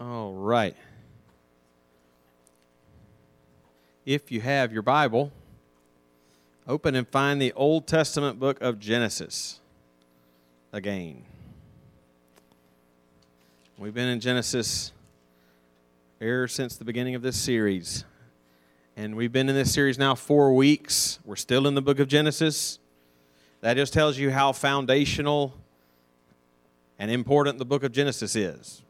All right. If you have your Bible, open and find the Old Testament book of Genesis again. We've been in Genesis ever since the beginning of this series. And we've been in this series now four weeks. We're still in the book of Genesis. That just tells you how foundational and important the book of Genesis is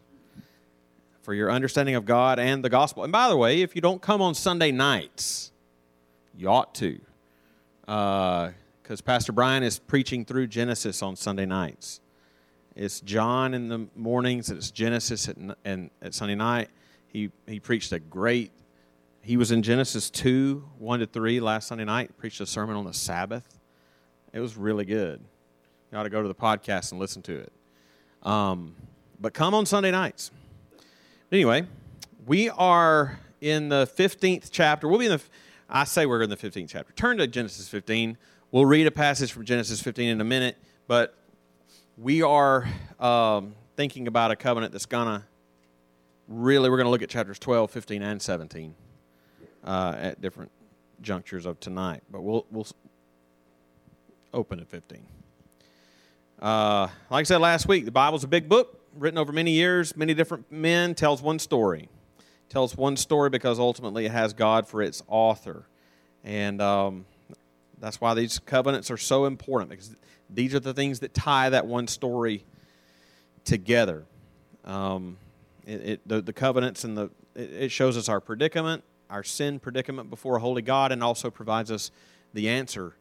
for your understanding of God and the gospel. And by the way, if you don't come on Sunday nights, you ought to, because uh, Pastor Brian is preaching through Genesis on Sunday nights. It's John in the mornings, it's Genesis at, and at Sunday night. He, he preached a great, he was in Genesis 2, 1 to 3 last Sunday night, preached a sermon on the Sabbath. It was really good. You ought to go to the podcast and listen to it. Um, but come on Sunday nights. Anyway, we are in the 15th chapter. We'll be in the, I say we're in the 15th chapter. Turn to Genesis 15. We'll read a passage from Genesis 15 in a minute, but we are um, thinking about a covenant that's going to really, we're going to look at chapters 12, 15, and 17 uh, at different junctures of tonight. But we'll, we'll open at 15. Uh, like I said last week, the Bible's a big book written over many years, many different men, tells one story. Tells one story because ultimately it has God for its author. And um, that's why these covenants are so important because these are the things that tie that one story together. Um, it, it, the, the covenants and the it, it shows us our predicament, our sin predicament before a holy God, and also provides us the answer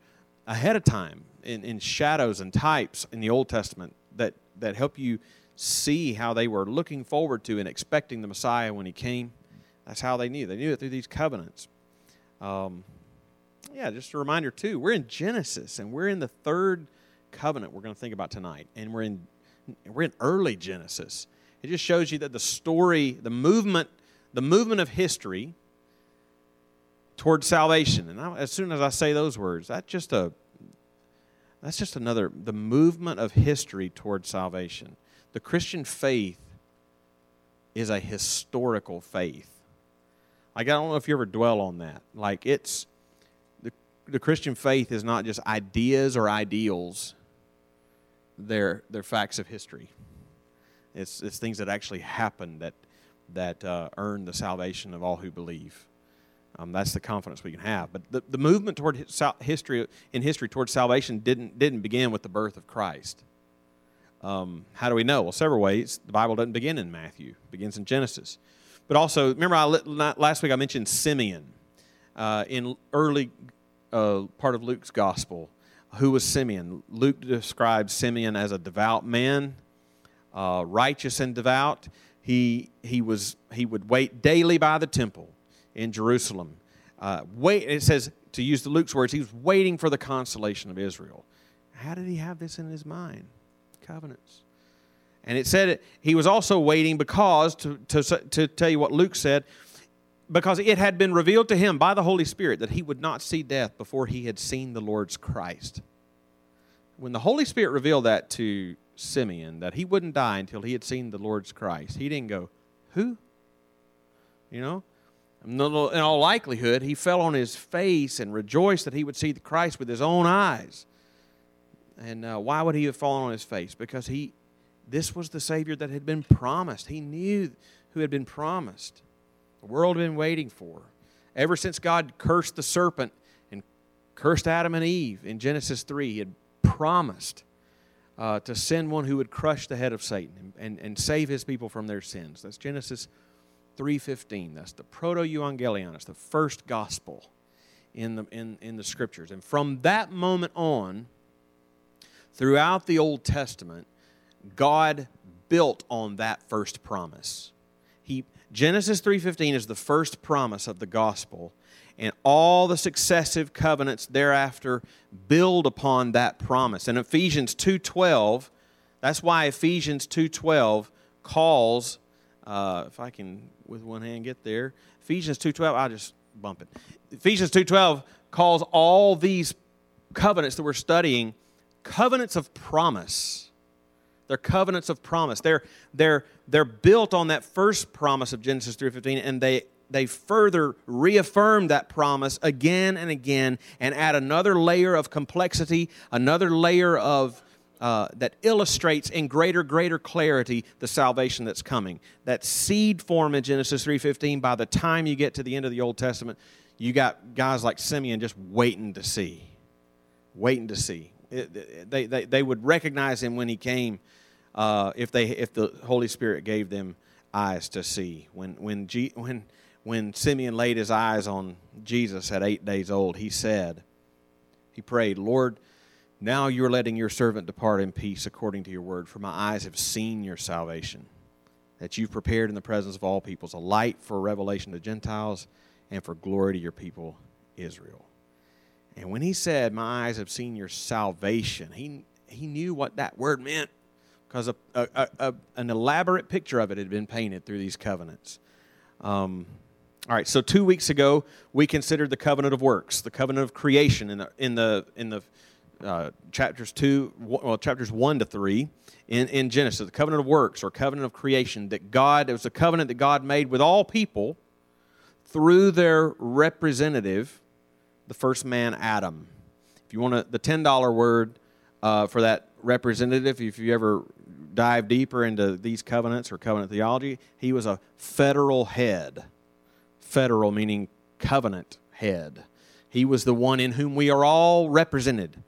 ahead of time in, in shadows and types in the Old Testament that, that help you see how they were looking forward to and expecting the Messiah when he came. That's how they knew. They knew it through these covenants. Um, yeah, just a reminder, too, we're in Genesis and we're in the third covenant we're going to think about tonight. And we're in, we're in early Genesis. It just shows you that the story, the movement, the movement of history towards salvation. And I, as soon as I say those words, that's just a that's just another the movement of history towards salvation. The Christian faith is a historical faith. Like, I don't know if you ever dwell on that. Like, it's the, the Christian faith is not just ideas or ideals, they're, they're facts of history. It's, it's things that actually happen that, that uh, earn the salvation of all who believe. Um, that's the confidence we can have. But the, the movement toward history in history towards salvation didn't didn't begin with the birth of Christ. Um, how do we know? Well, several ways. The Bible doesn't begin in Matthew; it begins in Genesis. But also, remember, I, last week I mentioned Simeon uh, in early uh, part of Luke's gospel. Who was Simeon? Luke describes Simeon as a devout man, uh, righteous and devout. He he was he would wait daily by the temple in Jerusalem. Uh, wait, it says to use the Luke's words, he was waiting for the consolation of Israel. How did he have this in his mind? Covenants. And it said he was also waiting because, to, to, to tell you what Luke said, because it had been revealed to him by the Holy Spirit that he would not see death before he had seen the Lord's Christ. When the Holy Spirit revealed that to Simeon, that he wouldn't die until he had seen the Lord's Christ, he didn't go, Who? You know? In all likelihood, he fell on his face and rejoiced that he would see the Christ with his own eyes. And uh, why would he have fallen on his face? Because he, this was the Savior that had been promised. He knew who had been promised. The world had been waiting for. Ever since God cursed the serpent and cursed Adam and Eve in Genesis 3, he had promised uh, to send one who would crush the head of Satan and, and, and save his people from their sins. That's Genesis 3.15. That's the proto-evangelium. It's the first gospel in the, in, in the scriptures. And from that moment on, throughout the Old Testament, God built on that first promise. He, Genesis 3:15 is the first promise of the gospel, and all the successive covenants thereafter build upon that promise. And Ephesians 2:12, that's why Ephesians 2:12 calls, uh, if I can with one hand get there, Ephesians 2:12, I'll just bump it. Ephesians 2:12 calls all these covenants that we're studying covenants of promise. They're covenants of promise. They're, they're, they're built on that first promise of Genesis 3.15, and they, they further reaffirm that promise again and again and add another layer of complexity, another layer of uh, that illustrates in greater, greater clarity the salvation that's coming. That seed form in Genesis 3.15, by the time you get to the end of the Old Testament, you got guys like Simeon just waiting to see. Waiting to see. They, they, they would recognize him when he came uh, if, they, if the Holy Spirit gave them eyes to see. When, when, G, when, when Simeon laid his eyes on Jesus at eight days old, he said, he prayed, Lord, now you are letting your servant depart in peace according to your word, for my eyes have seen your salvation, that you've prepared in the presence of all peoples a light for revelation to Gentiles and for glory to your people, Israel. And when he said, My eyes have seen your salvation, he, he knew what that word meant because a, a, a, an elaborate picture of it had been painted through these covenants. Um, all right, so two weeks ago, we considered the covenant of works, the covenant of creation in the, in the, in the uh, chapters two, well, chapters one to three in, in Genesis, the covenant of works or covenant of creation that God, it was a covenant that God made with all people through their representative, the first man, Adam. If you want to, the $10 word uh, for that representative, if you ever dive deeper into these covenants or covenant theology, he was a federal head. Federal meaning covenant head. He was the one in whom we are all represented.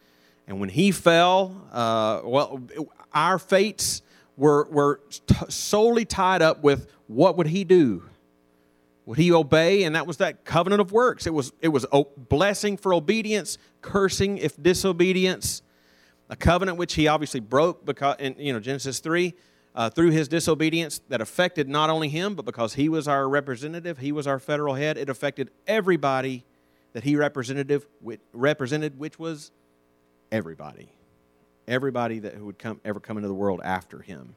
And when he fell, uh, well, our fates were, were t- solely tied up with what would he do? Would he obey? And that was that covenant of works. It was, it was blessing for obedience, cursing if disobedience. A covenant which he obviously broke because in you know Genesis 3 uh, through his disobedience that affected not only him, but because he was our representative, he was our federal head, it affected everybody that he representative represented, which was everybody. Everybody that would come ever come into the world after him.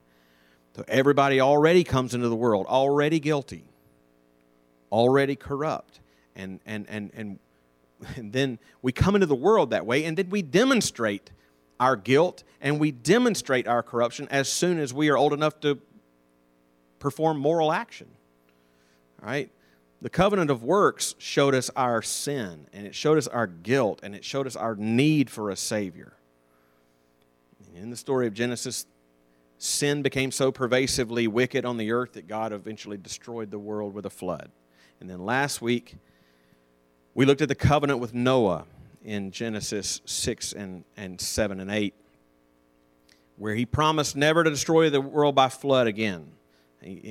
So everybody already comes into the world already guilty, already corrupt. And and and and, and then we come into the world that way, and then we demonstrate our guilt and we demonstrate our corruption as soon as we are old enough to perform moral action. All right? The covenant of works showed us our sin, and it showed us our guilt, and it showed us our need for a Savior. In the story of Genesis, sin became so pervasively wicked on the earth that God eventually destroyed the world with a flood. And then last week, we looked at the covenant with Noah in Genesis 6 and, and 7 and 8, where he promised never to destroy the world by flood again.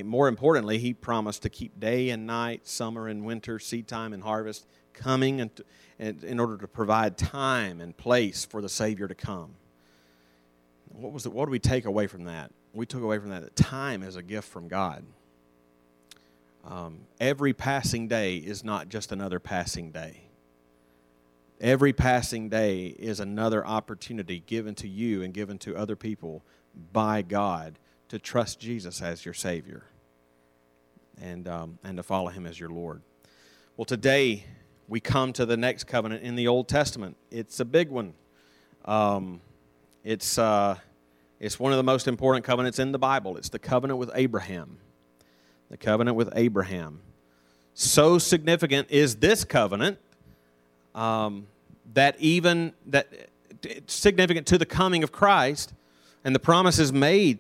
More importantly, he promised to keep day and night, summer and winter, seed time and harvest coming and, and in order to provide time and place for the Savior to come. What was it? What do we take away from that? We took away from that that time is a gift from God. Um, every passing day is not just another passing day. Every passing day is another opportunity given to you and given to other people by God to trust Jesus as your Savior and, um, and to follow Him as your Lord. Well, today we come to the next covenant in the Old Testament. It's a big one. Um, it's, uh, it's one of the most important covenants in the Bible. It's the covenant with Abraham. The covenant with Abraham. So significant is this covenant um, that even that significant to the coming of Christ and the promises made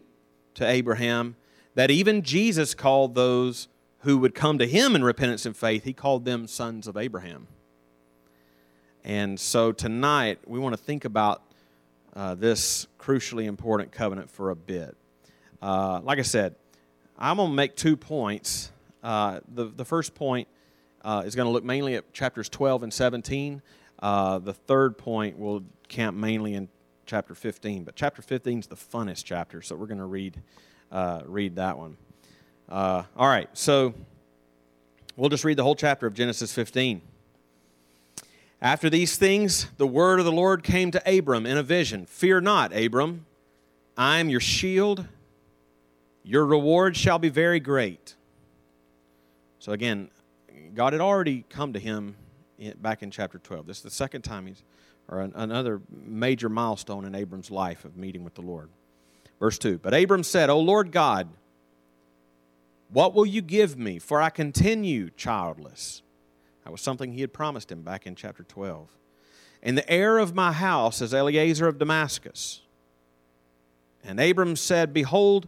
to Abraham that even Jesus called those who would come to him in repentance and faith, he called them sons of Abraham. And so tonight, we want to think about uh, this crucially important covenant for a bit. Uh, like I said, I'm going to make two points. Uh, the, the first point uh, is going to look mainly at chapters 12 and 17. Uh, the third point will camp mainly in chapter 15. But chapter 15 is the funnest chapter, so we're going to read, uh, read that one. Uh, all right, so we'll just read the whole chapter of Genesis 15. After these things, the word of the Lord came to Abram in a vision Fear not, Abram, I am your shield. Your reward shall be very great. So again, God had already come to him back in chapter 12. This is the second time he's or an, another major milestone in Abram's life of meeting with the Lord. Verse 2 But Abram said, O Lord God, what will you give me? For I continue childless. That was something he had promised him back in chapter 12. And the heir of my house is Eliezer of Damascus. And Abram said, Behold,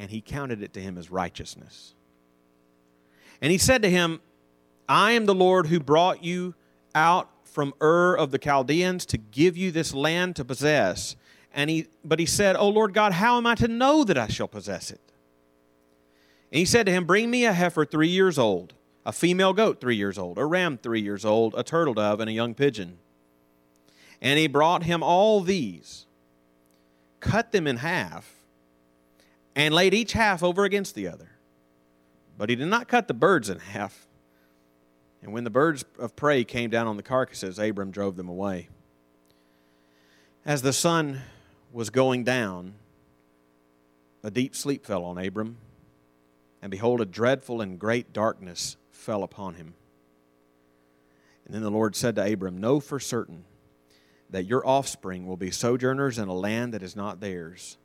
and he counted it to him as righteousness. And he said to him, I am the Lord who brought you out from Ur of the Chaldeans to give you this land to possess. And he, but he said, O Lord God, how am I to know that I shall possess it? And he said to him, Bring me a heifer three years old, a female goat three years old, a ram three years old, a turtle dove, and a young pigeon. And he brought him all these, cut them in half, and laid each half over against the other. But he did not cut the birds in half. And when the birds of prey came down on the carcasses, Abram drove them away. As the sun was going down, a deep sleep fell on Abram and behold, a dreadful and great darkness fell upon him. And then the Lord said to Abram, Know for certain that your offspring will be sojourners in a land that is not theirs,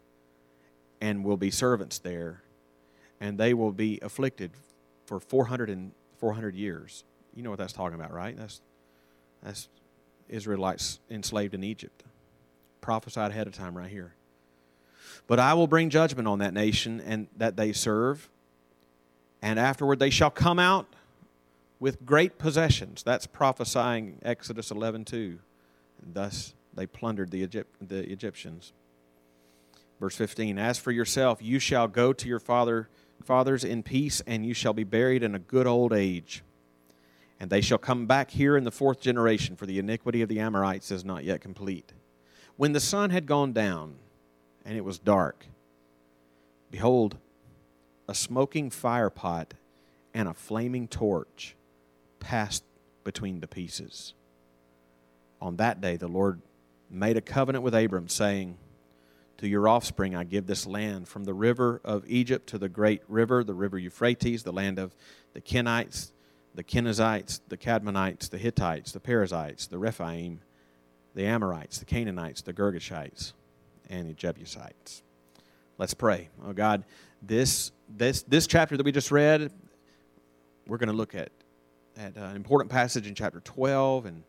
and will be servants there, and they will be afflicted for 400, and 400 years. You know what that's talking about, right? That's, that's Israelites enslaved in Egypt. Prophesied ahead of time right here. But I will bring judgment on that nation and that they serve and afterward they shall come out with great possessions. That's prophesying Exodus 11 2. And thus they plundered the, Egypt, the Egyptians. Verse 15 As for yourself, you shall go to your father, fathers in peace, and you shall be buried in a good old age. And they shall come back here in the fourth generation, for the iniquity of the Amorites is not yet complete. When the sun had gone down and it was dark, behold, a smoking firepot and a flaming torch passed between the pieces. On that day, the Lord made a covenant with Abram, saying, To your offspring I give this land, from the river of Egypt to the great river, the river Euphrates, the land of the Kenites, the Kenizzites, the Kadmonites, the Hittites, the Perizzites, the Rephaim, the Amorites, the Canaanites, the Girgashites, and the Jebusites. Let's pray. Oh God, this this this chapter that we just read, we're going to look at at an important passage in chapter 12 and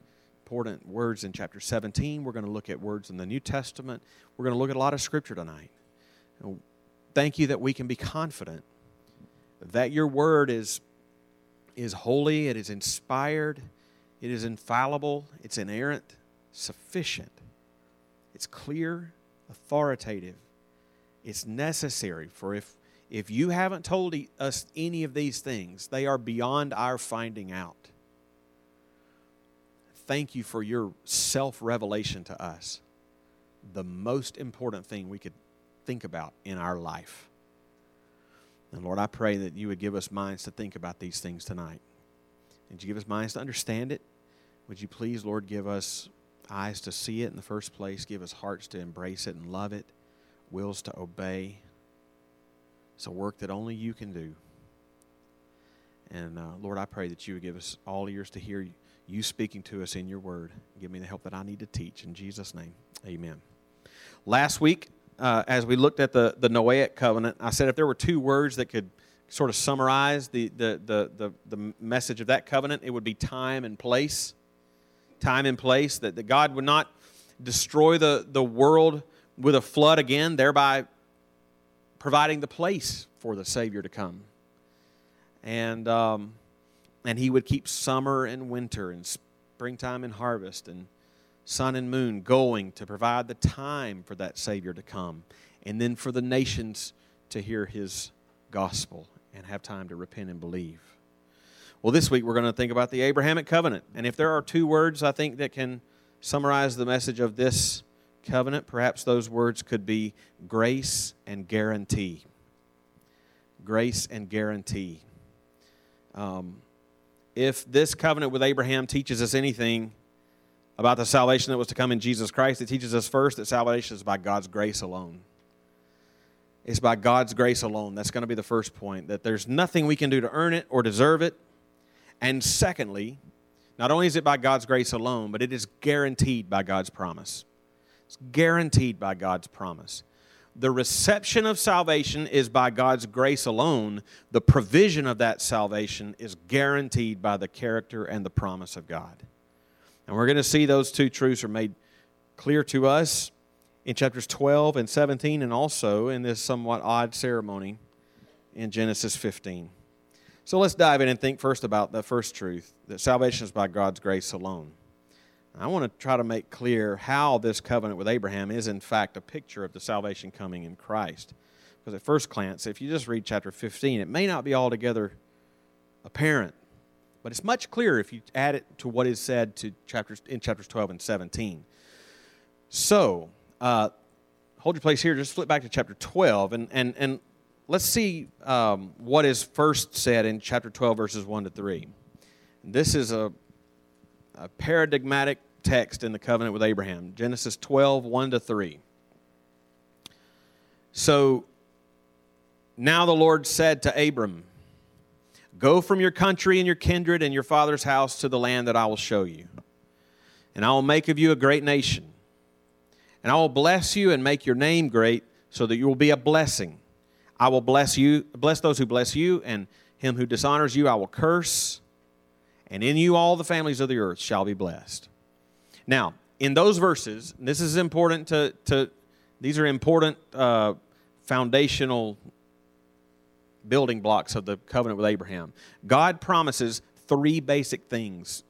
important words in chapter 17. We're going to look at words in the New Testament. We're going to look at a lot of scripture tonight. Thank you that we can be confident that your word is is holy, it is inspired, it is infallible, it's inerrant, sufficient. It's clear, authoritative. It's necessary for if if you haven't told us any of these things, they are beyond our finding out. Thank you for your self revelation to us, the most important thing we could think about in our life. And Lord, I pray that you would give us minds to think about these things tonight. Would you give us minds to understand it? Would you please, Lord, give us eyes to see it in the first place, give us hearts to embrace it and love it, wills to obey. It's a work that only you can do. And uh, Lord, I pray that you would give us all ears to hear you speaking to us in your word. Give me the help that I need to teach. In Jesus' name, amen. Last week, uh, as we looked at the, the Noahic covenant, I said if there were two words that could sort of summarize the, the, the, the, the message of that covenant, it would be time and place. Time and place, that, that God would not destroy the, the world with a flood again, thereby providing the place for the Savior to come. And, um, and he would keep summer and winter and springtime and harvest and sun and moon going to provide the time for that Savior to come and then for the nations to hear his gospel and have time to repent and believe. Well, this week we're going to think about the Abrahamic covenant. And if there are two words I think that can summarize the message of this covenant, perhaps those words could be grace and guarantee. Grace and guarantee. Um, if this covenant with Abraham teaches us anything about the salvation that was to come in Jesus Christ, it teaches us first that salvation is by God's grace alone. It's by God's grace alone. That's going to be the first point, that there's nothing we can do to earn it or deserve it. And secondly, not only is it by God's grace alone, but it is guaranteed by God's promise. It's guaranteed by God's promise. The reception of salvation is by God's grace alone. The provision of that salvation is guaranteed by the character and the promise of God. And we're going to see those two truths are made clear to us in chapters 12 and 17, and also in this somewhat odd ceremony in Genesis 15. So let's dive in and think first about the first truth that salvation is by God's grace alone. I want to try to make clear how this covenant with Abraham is, in fact, a picture of the salvation coming in Christ. Because at first glance, if you just read chapter 15, it may not be altogether apparent, but it's much clearer if you add it to what is said to chapters, in chapters 12 and 17. So, uh, hold your place here, just flip back to chapter 12, and, and, and let's see um, what is first said in chapter 12, verses 1 to 3. This is a, a paradigmatic text in the covenant with Abraham Genesis 12, 1 to 3. So now the Lord said to Abram, Go from your country and your kindred and your father's house to the land that I will show you. And I will make of you a great nation. And I will bless you and make your name great so that you will be a blessing. I will bless you, bless those who bless you, and him who dishonors you I will curse, and in you all the families of the earth shall be blessed. Now, in those verses, this is important to, to these are important uh, foundational building blocks of the covenant with Abraham. God promises three basic things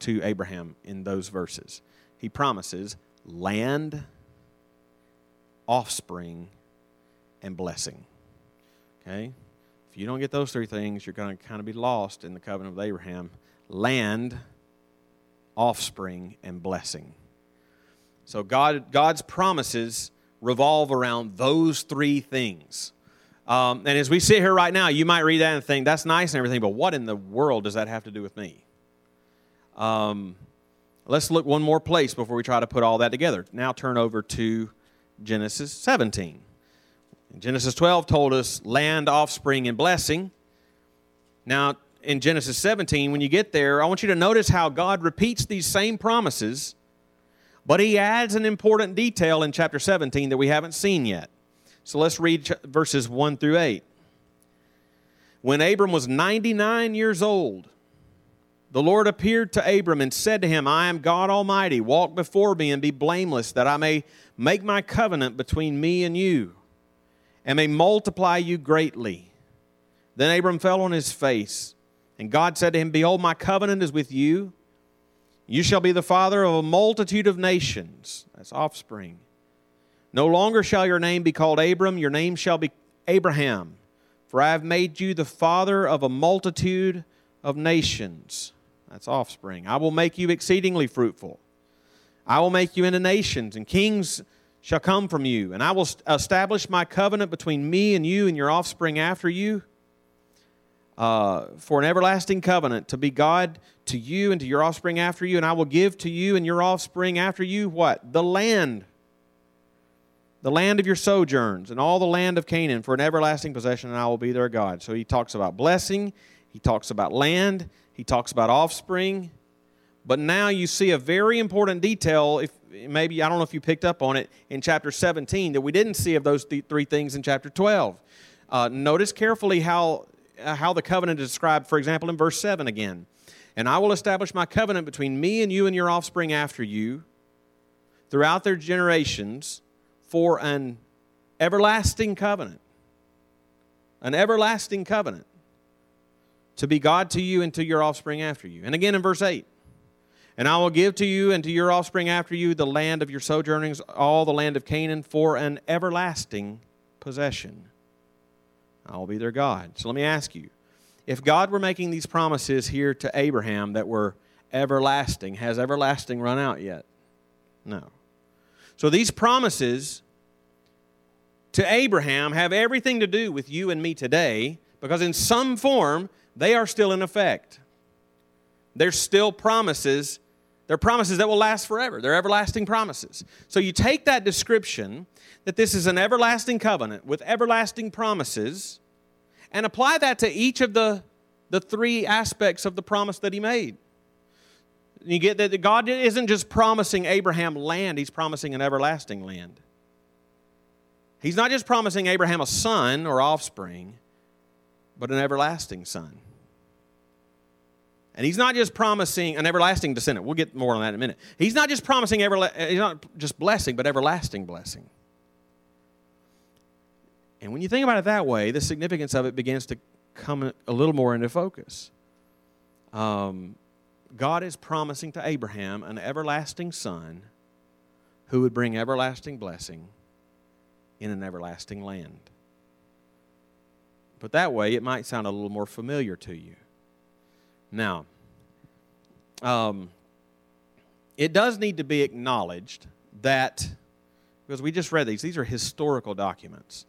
to Abraham in those verses. He promises land, offspring, and blessing. Okay? If you don't get those three things, you're going to kind of be lost in the covenant with Abraham land, offspring, and blessing. So God, God's promises revolve around those three things. Um, and as we sit here right now, you might read that and think, that's nice and everything, but what in the world does that have to do with me? Um, let's look one more place before we try to put all that together. Now turn over to Genesis 17. Genesis 12 told us land, offspring, and blessing. Now, in Genesis 17, when you get there, I want you to notice how God repeats these same promises, but he adds an important detail in chapter 17 that we haven't seen yet. So let's read verses 1 through 8. When Abram was 99 years old, the Lord appeared to Abram and said to him, I am God Almighty. Walk before me and be blameless, that I may make my covenant between me and you and may multiply you greatly. Then Abram fell on his face, and God said to him, Behold, my covenant is with you. You shall be the father of a multitude of nations. That's offspring. No longer shall your name be called Abram, your name shall be Abraham, for I have made you the father of a multitude of nations. That's offspring. I will make you exceedingly fruitful. I will make you into nations, and kings shall come from you, and I will establish my covenant between me and you and your offspring after you uh, for an everlasting covenant to be God to you and to your offspring after you, and I will give to you and your offspring after you what? The land. The land of your sojourns and all the land of Canaan for an everlasting possession, and I will be their God. So he talks about blessing, he talks about land, he talks about offspring. But now you see a very important detail if maybe I don't know if you picked up on it in chapter 17 that we didn't see of those th- three things in chapter 12. Uh, notice carefully how Uh, how the covenant is described. For example, in verse 7 again, and I will establish my covenant between me and you and your offspring after you, throughout their generations, for an everlasting covenant. An everlasting covenant to be God to you and to your offspring after you. And again in verse 8, and I will give to you and to your offspring after you the land of your sojournings, all the land of Canaan, for an everlasting possession. I will be their God. So let me ask you if God were making these promises here to Abraham that were everlasting, has everlasting run out yet? No. So these promises to Abraham have everything to do with you and me today because, in some form, they are still in effect. They're still promises. They're promises that will last forever. They're everlasting promises. So you take that description that this is an everlasting covenant with everlasting promises and apply that to each of the, the three aspects of the promise that he made. You get that God isn't just promising Abraham land, he's promising an everlasting land. He's not just promising Abraham a son or offspring, but an everlasting son. And he's not just promising an everlasting descendant. We'll get more on that in a minute. He's not just promising everla- he's not just blessing, but everlasting blessing. And when you think about it that way, the significance of it begins to come a little more into focus. Um, God is promising to Abraham an everlasting son who would bring everlasting blessing in an everlasting land. But that way, it might sound a little more familiar to you. Now, um, it does need to be acknowledged that, because we just read these, these are historical documents.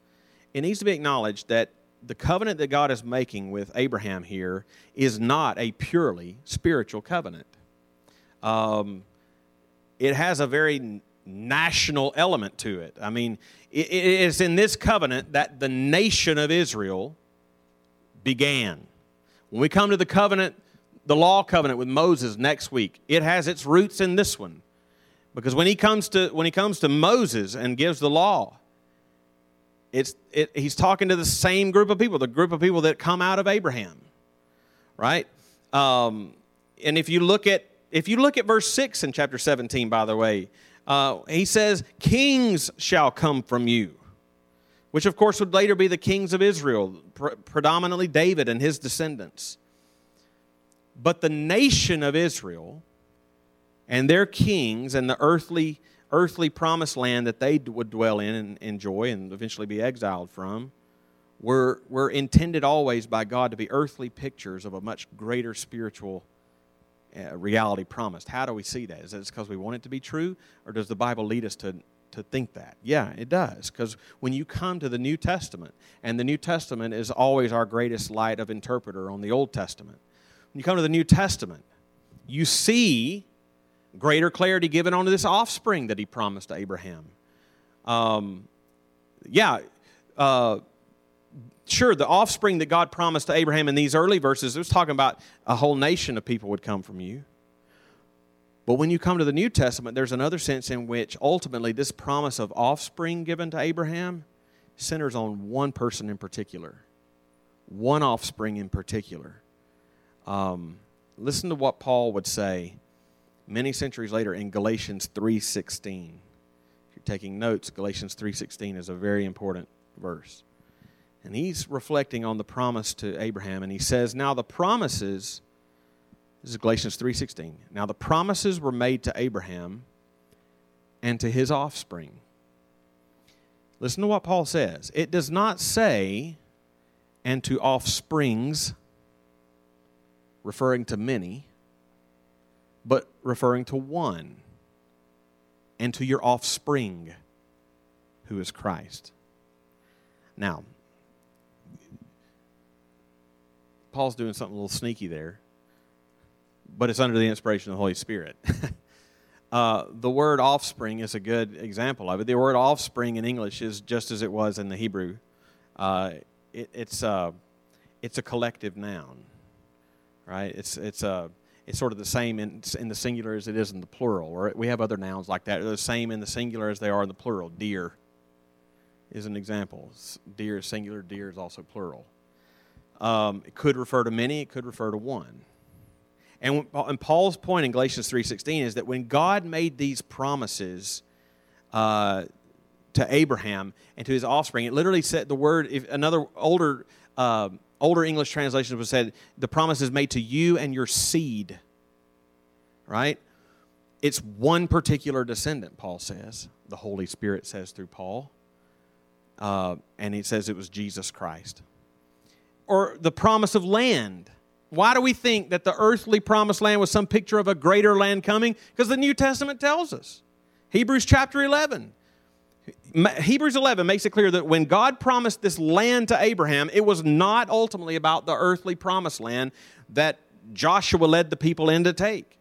It needs to be acknowledged that the covenant that God is making with Abraham here is not a purely spiritual covenant. Um, it has a very national element to it. I mean, it is in this covenant that the nation of Israel began. When we come to the covenant, the law covenant with Moses next week, it has its roots in this one. Because when he comes to when he comes to Moses and gives the law, it's it, he's talking to the same group of people, the group of people that come out of Abraham, right? Um, and if you look at if you look at verse six in chapter seventeen, by the way, uh, he says, Kings shall come from you, which of course would later be the kings of Israel, pre- predominantly David and his descendants. But the nation of Israel and their kings and the earthly, earthly promised land that they would dwell in and enjoy and eventually be exiled from were, were intended always by God to be earthly pictures of a much greater spiritual uh, reality promised. How do we see that? Is it because we want it to be true, or does the Bible lead us to, to think that? Yeah, it does. Because when you come to the New Testament, and the New Testament is always our greatest light of interpreter on the Old Testament, you come to the New Testament, you see greater clarity given onto this offspring that he promised to Abraham. Um, yeah, uh, sure, the offspring that God promised to Abraham in these early verses, it was talking about a whole nation of people would come from you. But when you come to the New Testament, there's another sense in which ultimately this promise of offspring given to Abraham centers on one person in particular, one offspring in particular. Um, listen to what Paul would say many centuries later in Galatians 3:16. If you're taking notes, Galatians 3:16 is a very important verse. And he's reflecting on the promise to Abraham and he says, "Now the promises this is Galatians 3:16. Now the promises were made to Abraham and to his offspring." Listen to what Paul says. It does not say and to offsprings referring to many, but referring to one and to your offspring who is Christ. Now, Paul's doing something a little sneaky there, but it's under the inspiration of the Holy Spirit. uh, the word offspring is a good example of it. The word offspring in English is just as it was in the Hebrew. Uh, it, it's, uh, it's a collective noun, right? It's, it's, a, it's sort of the same in, in the singular as it is in the plural. Or we have other nouns like that. They're the same in the singular as they are in the plural. Deer is an example. Deer is singular, deer is also plural. Um, it could refer to many, it could refer to one. And, and Paul's point in Galatians 3.16 is that when God made these promises uh, to Abraham and to his offspring, it literally said the word, if another older, uh, older English translations would said, the promise is made to you and your seed, right? It's one particular descendant, Paul says. The Holy Spirit says through Paul. Uh, and he says it was Jesus Christ or the promise of land. Why do we think that the earthly promised land was some picture of a greater land coming? Because the New Testament tells us. Hebrews chapter 11. Hebrews 11 makes it clear that when God promised this land to Abraham, it was not ultimately about the earthly promised land that Joshua led the people in to take,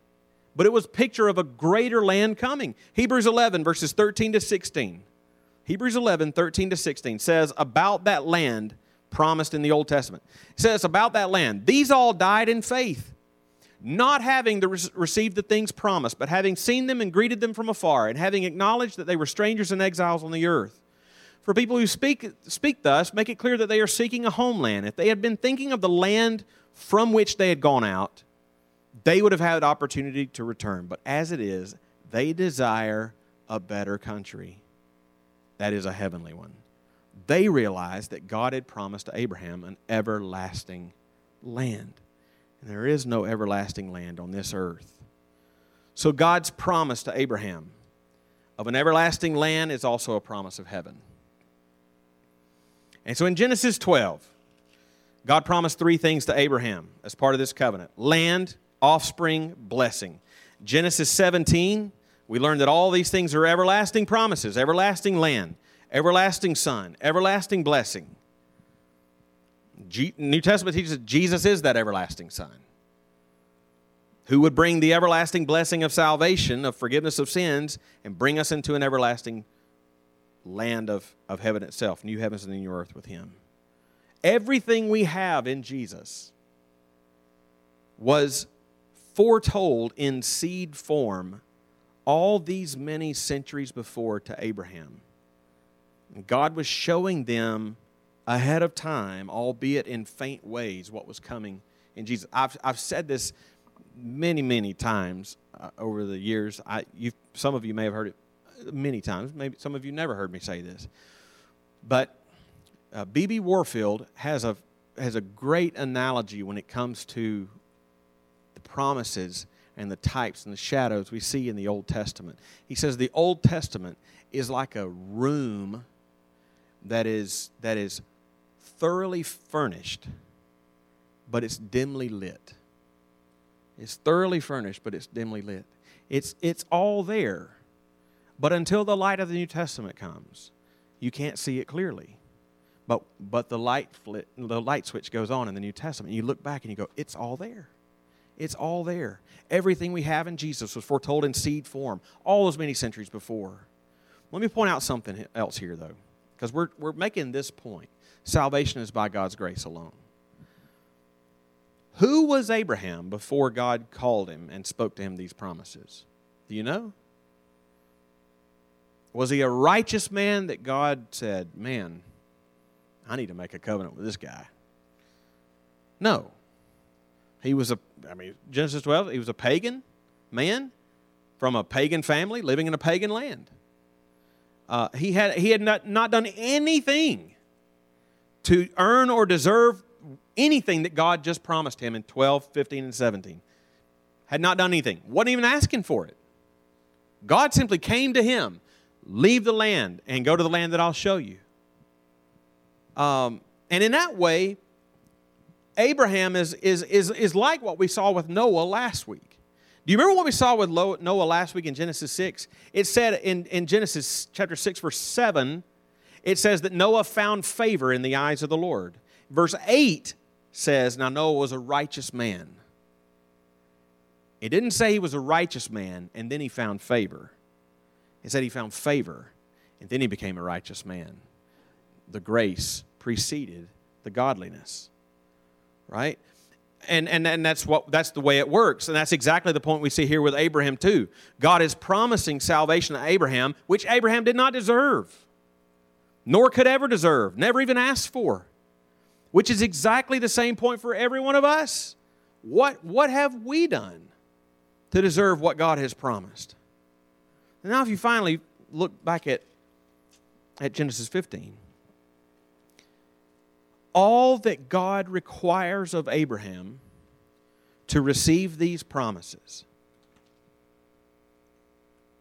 but it was picture of a greater land coming. Hebrews 11, verses 13 to 16. Hebrews 11, 13 to 16 says about that land promised in the Old Testament. It says about that land, these all died in faith, not having the, received the things promised, but having seen them and greeted them from afar, and having acknowledged that they were strangers and exiles on the earth. For people who speak, speak thus, make it clear that they are seeking a homeland. If they had been thinking of the land from which they had gone out, they would have had opportunity to return. But as it is, they desire a better country. That is a heavenly one they realized that God had promised to Abraham an everlasting land. And there is no everlasting land on this earth. So God's promise to Abraham of an everlasting land is also a promise of heaven. And so in Genesis 12, God promised three things to Abraham as part of this covenant land, offspring, blessing. Genesis 17, we learned that all these things are everlasting promises, everlasting land everlasting Son, everlasting blessing. New Testament teaches that Jesus is that everlasting Son who would bring the everlasting blessing of salvation, of forgiveness of sins, and bring us into an everlasting land of, of heaven itself, new heavens and new earth with Him. Everything we have in Jesus was foretold in seed form all these many centuries before to Abraham. God was showing them ahead of time, albeit in faint ways, what was coming in Jesus. I've, I've said this many, many times uh, over the years. I, you, some of you may have heard it many times. Maybe some of you never heard me say this. But B.B. Uh, Warfield has a, has a great analogy when it comes to the promises and the types and the shadows we see in the Old Testament. He says the Old Testament is like a room that is, that is thoroughly furnished, but it's dimly lit. It's thoroughly furnished, but it's dimly lit. It's, it's all there. But until the light of the New Testament comes, you can't see it clearly. But, but the, light flit, the light switch goes on in the New Testament. You look back and you go, it's all there. It's all there. Everything we have in Jesus was foretold in seed form all those many centuries before. Let me point out something else here, though because we're, we're making this point salvation is by God's grace alone. Who was Abraham before God called him and spoke to him these promises? Do you know? Was he a righteous man that God said, Man, I need to make a covenant with this guy? No. He was a, I mean, Genesis 12, he was a pagan man from a pagan family living in a pagan land. Uh, he had, he had not, not done anything to earn or deserve anything that God just promised him in 12, 15, and 17. Had not done anything. Wasn't even asking for it. God simply came to him, leave the land and go to the land that I'll show you. Um, and in that way, Abraham is, is, is, is like what we saw with Noah last week. Do you remember what we saw with Noah last week in Genesis 6? It said in, in Genesis chapter 6, verse 7, it says that Noah found favor in the eyes of the Lord. Verse 8 says, Now Noah was a righteous man. It didn't say he was a righteous man and then he found favor. It said he found favor and then he became a righteous man. The grace preceded the godliness, right? and, and, and that's what that's the way it works and that's exactly the point we see here with abraham too god is promising salvation to abraham which abraham did not deserve nor could ever deserve never even asked for which is exactly the same point for every one of us what what have we done to deserve what god has promised and now if you finally look back at at genesis 15 all that God requires of Abraham to receive these promises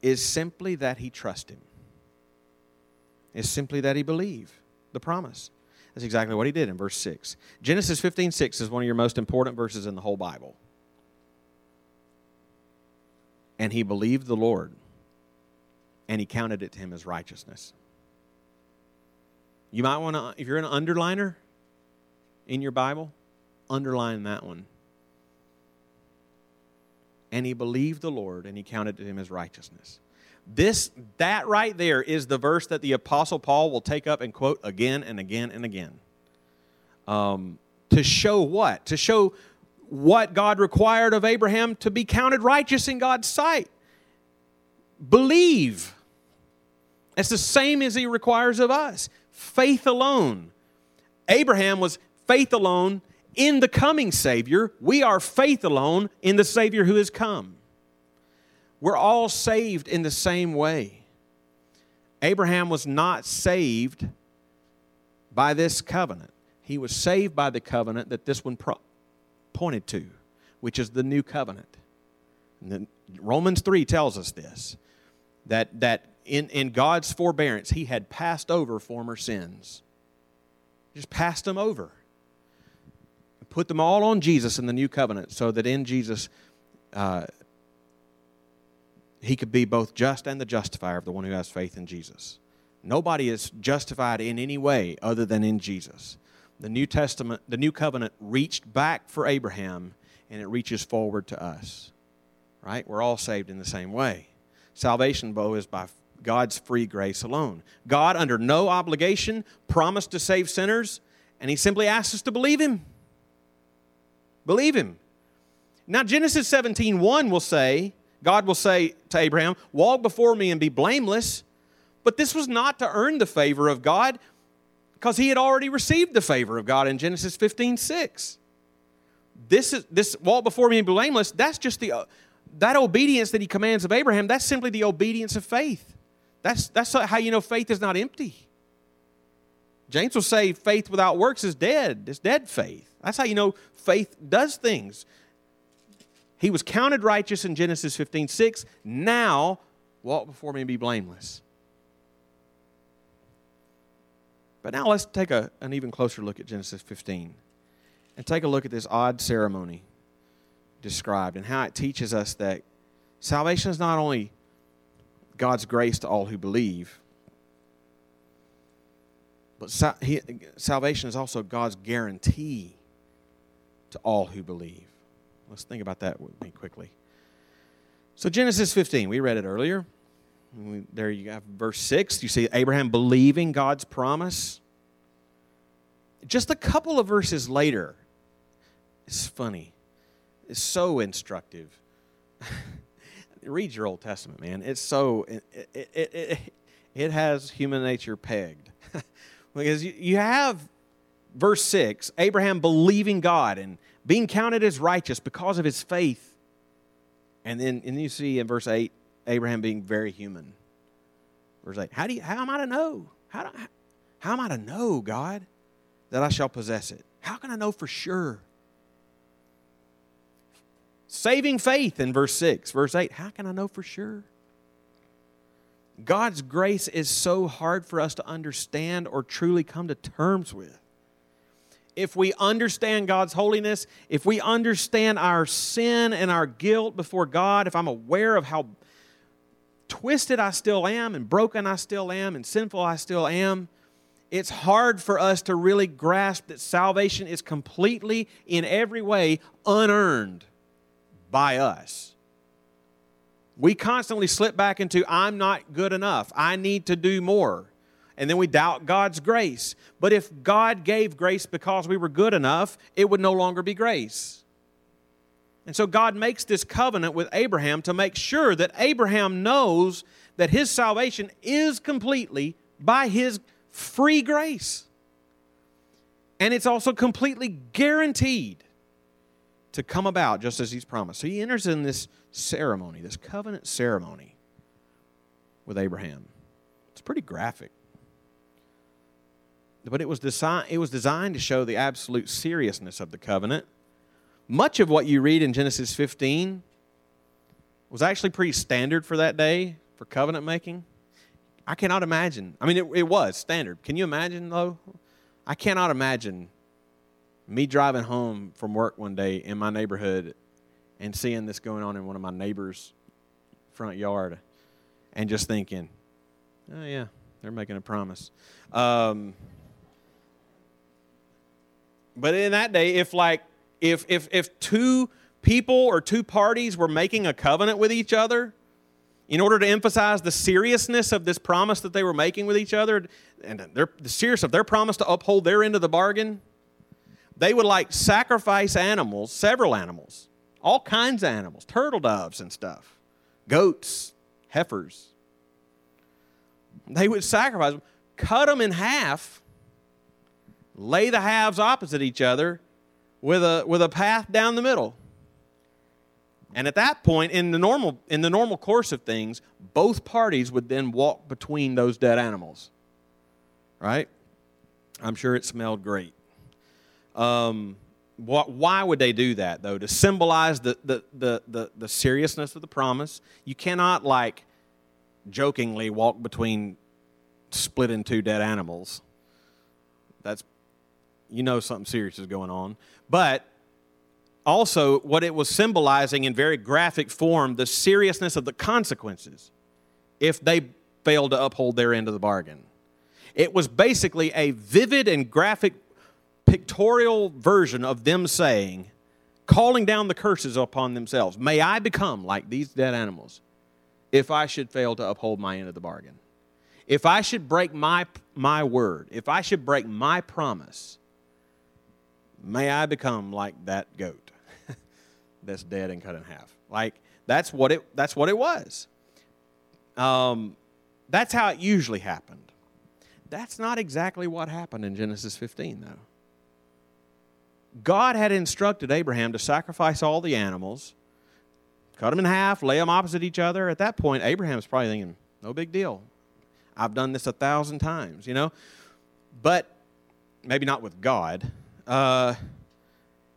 is simply that he trust him. Is simply that he believe the promise. That's exactly what he did in verse 6. Genesis 15 6 is one of your most important verses in the whole Bible. And he believed the Lord, and he counted it to him as righteousness. You might want to, if you're an underliner in your Bible, underline that one. And he believed the Lord, and he counted it to him as righteousness. This, that right there is the verse that the Apostle Paul will take up and quote again and again and again. Um, to show what? To show what God required of Abraham to be counted righteous in God's sight. Believe. It's the same as he requires of us faith alone. Abraham was faith alone in the coming Savior. We are faith alone in the Savior who has come. We're all saved in the same way. Abraham was not saved by this covenant. He was saved by the covenant that this one pro- pointed to, which is the new covenant. Romans 3 tells us this that, that in, in God's forbearance, He had passed over former sins. just passed them over. Put them all on Jesus in the new covenant so that in Jesus, uh, He could be both just and the justifier of the one who has faith in Jesus. Nobody is justified in any way other than in Jesus. The New Testament, the new covenant reached back for Abraham and it reaches forward to us. Right? We're all saved in the same way. Salvation, Bo, is by God's free grace alone. God, under no obligation, promised to save sinners, and He simply asks us to believe Him. Believe Him. Now, Genesis 17 1 will say, God will say to Abraham, Walk before me and be blameless. But this was not to earn the favor of God because he had already received the favor of God in Genesis 15 6. This is this walk before me and be blameless, that's just the that obedience that he commands of Abraham, that's simply the obedience of faith. That's, that's how you know faith is not empty. James will say faith without works is dead. It's dead faith. That's how you know faith does things. He was counted righteous in Genesis 15 6. Now, walk before me and be blameless. But now let's take a, an even closer look at Genesis 15 and take a look at this odd ceremony described and how it teaches us that salvation is not only God's grace to all who believe, but salvation is also God's guarantee to all who believe. Let's think about that with me quickly. So, Genesis 15, we read it earlier. There you have verse 6. You see Abraham believing God's promise. Just a couple of verses later, it's funny It's so instructive. Read your Old Testament, man. It's so, it, it, it, it has human nature pegged. because you, you have verse 6 Abraham believing God and being counted as righteous because of his faith. And then and you see in verse 8 Abraham being very human. Verse 8 How, do you, how am I to know? How, do, how am I to know, God, that I shall possess it? How can I know for sure? Saving faith in verse 6. Verse 8, how can I know for sure? God's grace is so hard for us to understand or truly come to terms with. If we understand God's holiness, if we understand our sin and our guilt before God, if I'm aware of how twisted I still am and broken I still am and sinful I still am, it's hard for us to really grasp that salvation is completely, in every way, unearned by us. We constantly slip back into, I'm not good enough. I need to do more. And then we doubt God's grace. But if God gave grace because we were good enough, it would no longer be grace. And so God makes this covenant with Abraham to make sure that Abraham knows that his salvation is completely by his free grace. And it's also completely guaranteed to come about just as he's promised. So he enters in this ceremony, this covenant ceremony with Abraham. It's pretty graphic. But it was, desi- it was designed to show the absolute seriousness of the covenant. Much of what you read in Genesis 15 was actually pretty standard for that day for covenant making. I cannot imagine. I mean, it, it was standard. Can you imagine, though? I cannot imagine me driving home from work one day in my neighborhood and seeing this going on in one of my neighbors' front yard and just thinking, Oh, yeah, they're making a promise. Um, but in that day, if like if if if two people or two parties were making a covenant with each other, in order to emphasize the seriousness of this promise that they were making with each other and their, the seriousness of their promise to uphold their end of the bargain, they would like sacrifice animals, several animals, all kinds of animals, turtle doves and stuff, goats, heifers. They would sacrifice them, cut them in half, lay the halves opposite each other with a, with a path down the middle. And at that point, in the normal in the normal course of things, both parties would then walk between those dead animals. Right? I'm sure it smelled great. Um, what, why would they do that though? To symbolize the, the, the, the, the seriousness of the promise. You cannot like jokingly walk between split in two dead animals. That's you know something serious is going on. But also what it was symbolizing in very graphic form the seriousness of the consequences if they failed to uphold their end of the bargain. It was basically a vivid and graphic pictorial version of them saying, calling down the curses upon themselves. May I become like these dead animals if I should fail to uphold my end of the bargain. If I should break my, my word, if I should break my promise, may I become like that goat that's dead and cut in half. Like that's what it that's what it was. Um, that's how it usually happened. That's not exactly what happened in Genesis 15, though. God had instructed Abraham to sacrifice all the animals, cut them in half, lay them opposite each other. At that point, Abraham's probably thinking, no big deal. I've done this a thousand times, you know? But maybe not with God. Uh,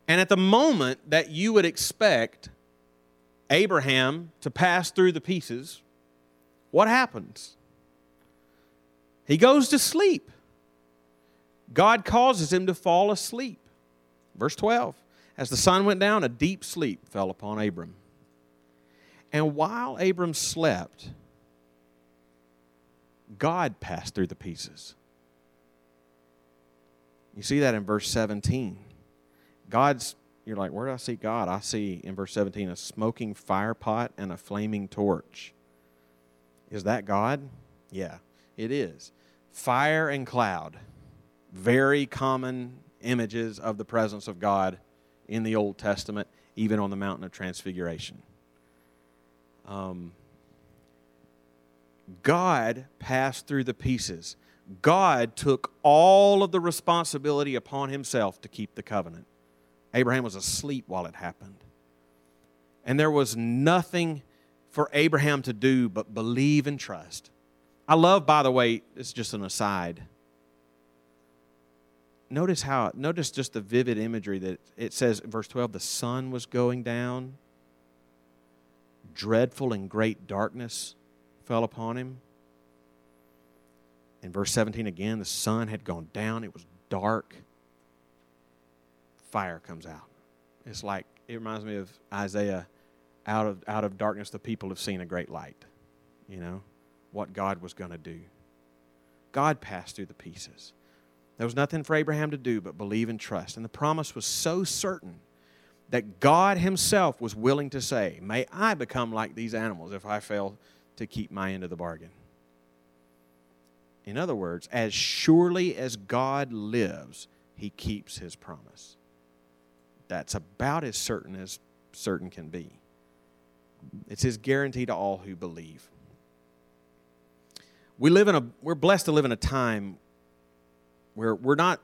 and at the moment that you would expect Abraham to pass through the pieces, what happens? He goes to sleep. God causes him to fall asleep. Verse 12 As the sun went down, a deep sleep fell upon Abram. And while Abram slept, God passed through the pieces. You see that in verse 17. God's, you're like, where do I see God? I see in verse 17 a smoking fire pot and a flaming torch. Is that God? Yeah, it is. Fire and cloud, very common images of the presence of God in the Old Testament, even on the mountain of transfiguration. Um, God passed through the pieces. God took all of the responsibility upon himself to keep the covenant. Abraham was asleep while it happened. And there was nothing for Abraham to do but believe and trust. I love, by the way, it's just an aside. Notice how, notice just the vivid imagery that it says verse 12 the sun was going down, dreadful and great darkness fell upon him. In verse 17 again, the sun had gone down, it was dark fire comes out. It's like, it reminds me of Isaiah out of, out of darkness, the people have seen a great light. You know, what God was going to do. God passed through the pieces. There was nothing for Abraham to do but believe and trust. And the promise was so certain that God Himself was willing to say, May I become like these animals if I fail to keep my end of the bargain. In other words, as surely as God lives, He keeps His promise. That's about as certain as certain can be. It's his guarantee to all who believe. We live in a we're blessed to live in a time where we're not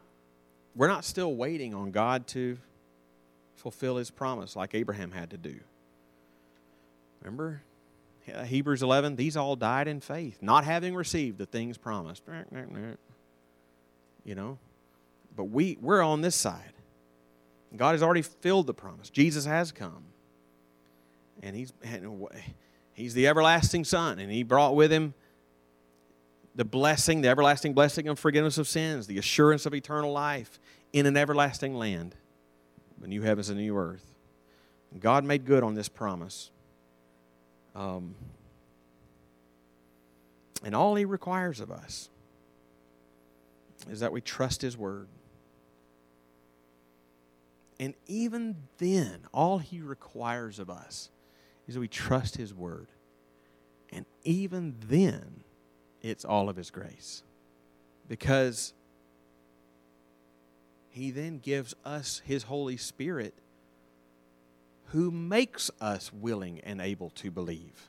we're not still waiting on God to fulfill his promise like Abraham had to do. Remember Uh, Hebrews 11, these all died in faith, not having received the things promised. You know, but we we're on this side. God has already filled the promise. Jesus has come. And he's, he's the everlasting Son, and he brought with him the blessing, the everlasting blessing of forgiveness of sins, the assurance of eternal life in an everlasting land, a new heavens and new earth. And God made good on this promise. Um, And all He requires of us is that we trust His Word. And even then, all He requires of us is that we trust His Word. And even then, it's all of His grace. Because He then gives us His Holy Spirit who makes us willing and able to believe.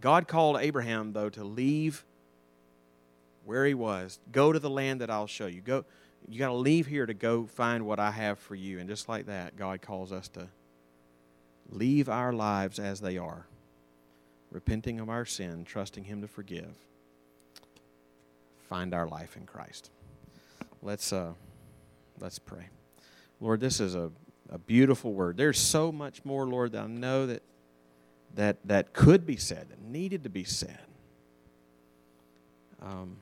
God called Abraham, though, to leave where he was, go to the land that I'll show you. Go, you got to leave here to go find what I have for you. And just like that, God calls us to leave our lives as they are, repenting of our sin, trusting Him to forgive, find our life in Christ. Let's uh, let's pray. Lord, this is a, a beautiful word. There's so much more, Lord, that I know that that that could be said, that needed to be said. Um,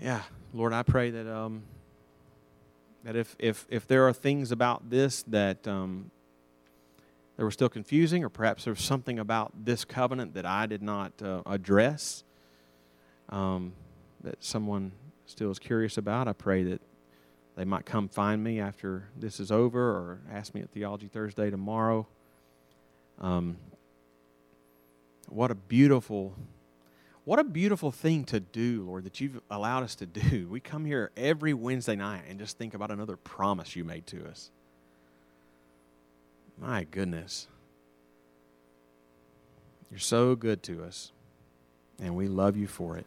yeah, Lord, I pray that um, that if if if there are things about this that um, that were still confusing, or perhaps there's something about this covenant that I did not uh, address, um, that someone still is curious about, I pray that they might come find me after this is over or ask me at Theology Thursday tomorrow. Um, what a beautiful, what a beautiful thing to do, Lord, that you've allowed us to do. We come here every Wednesday night and just think about another promise you made to us. My goodness. You're so good to us, and we love you for it.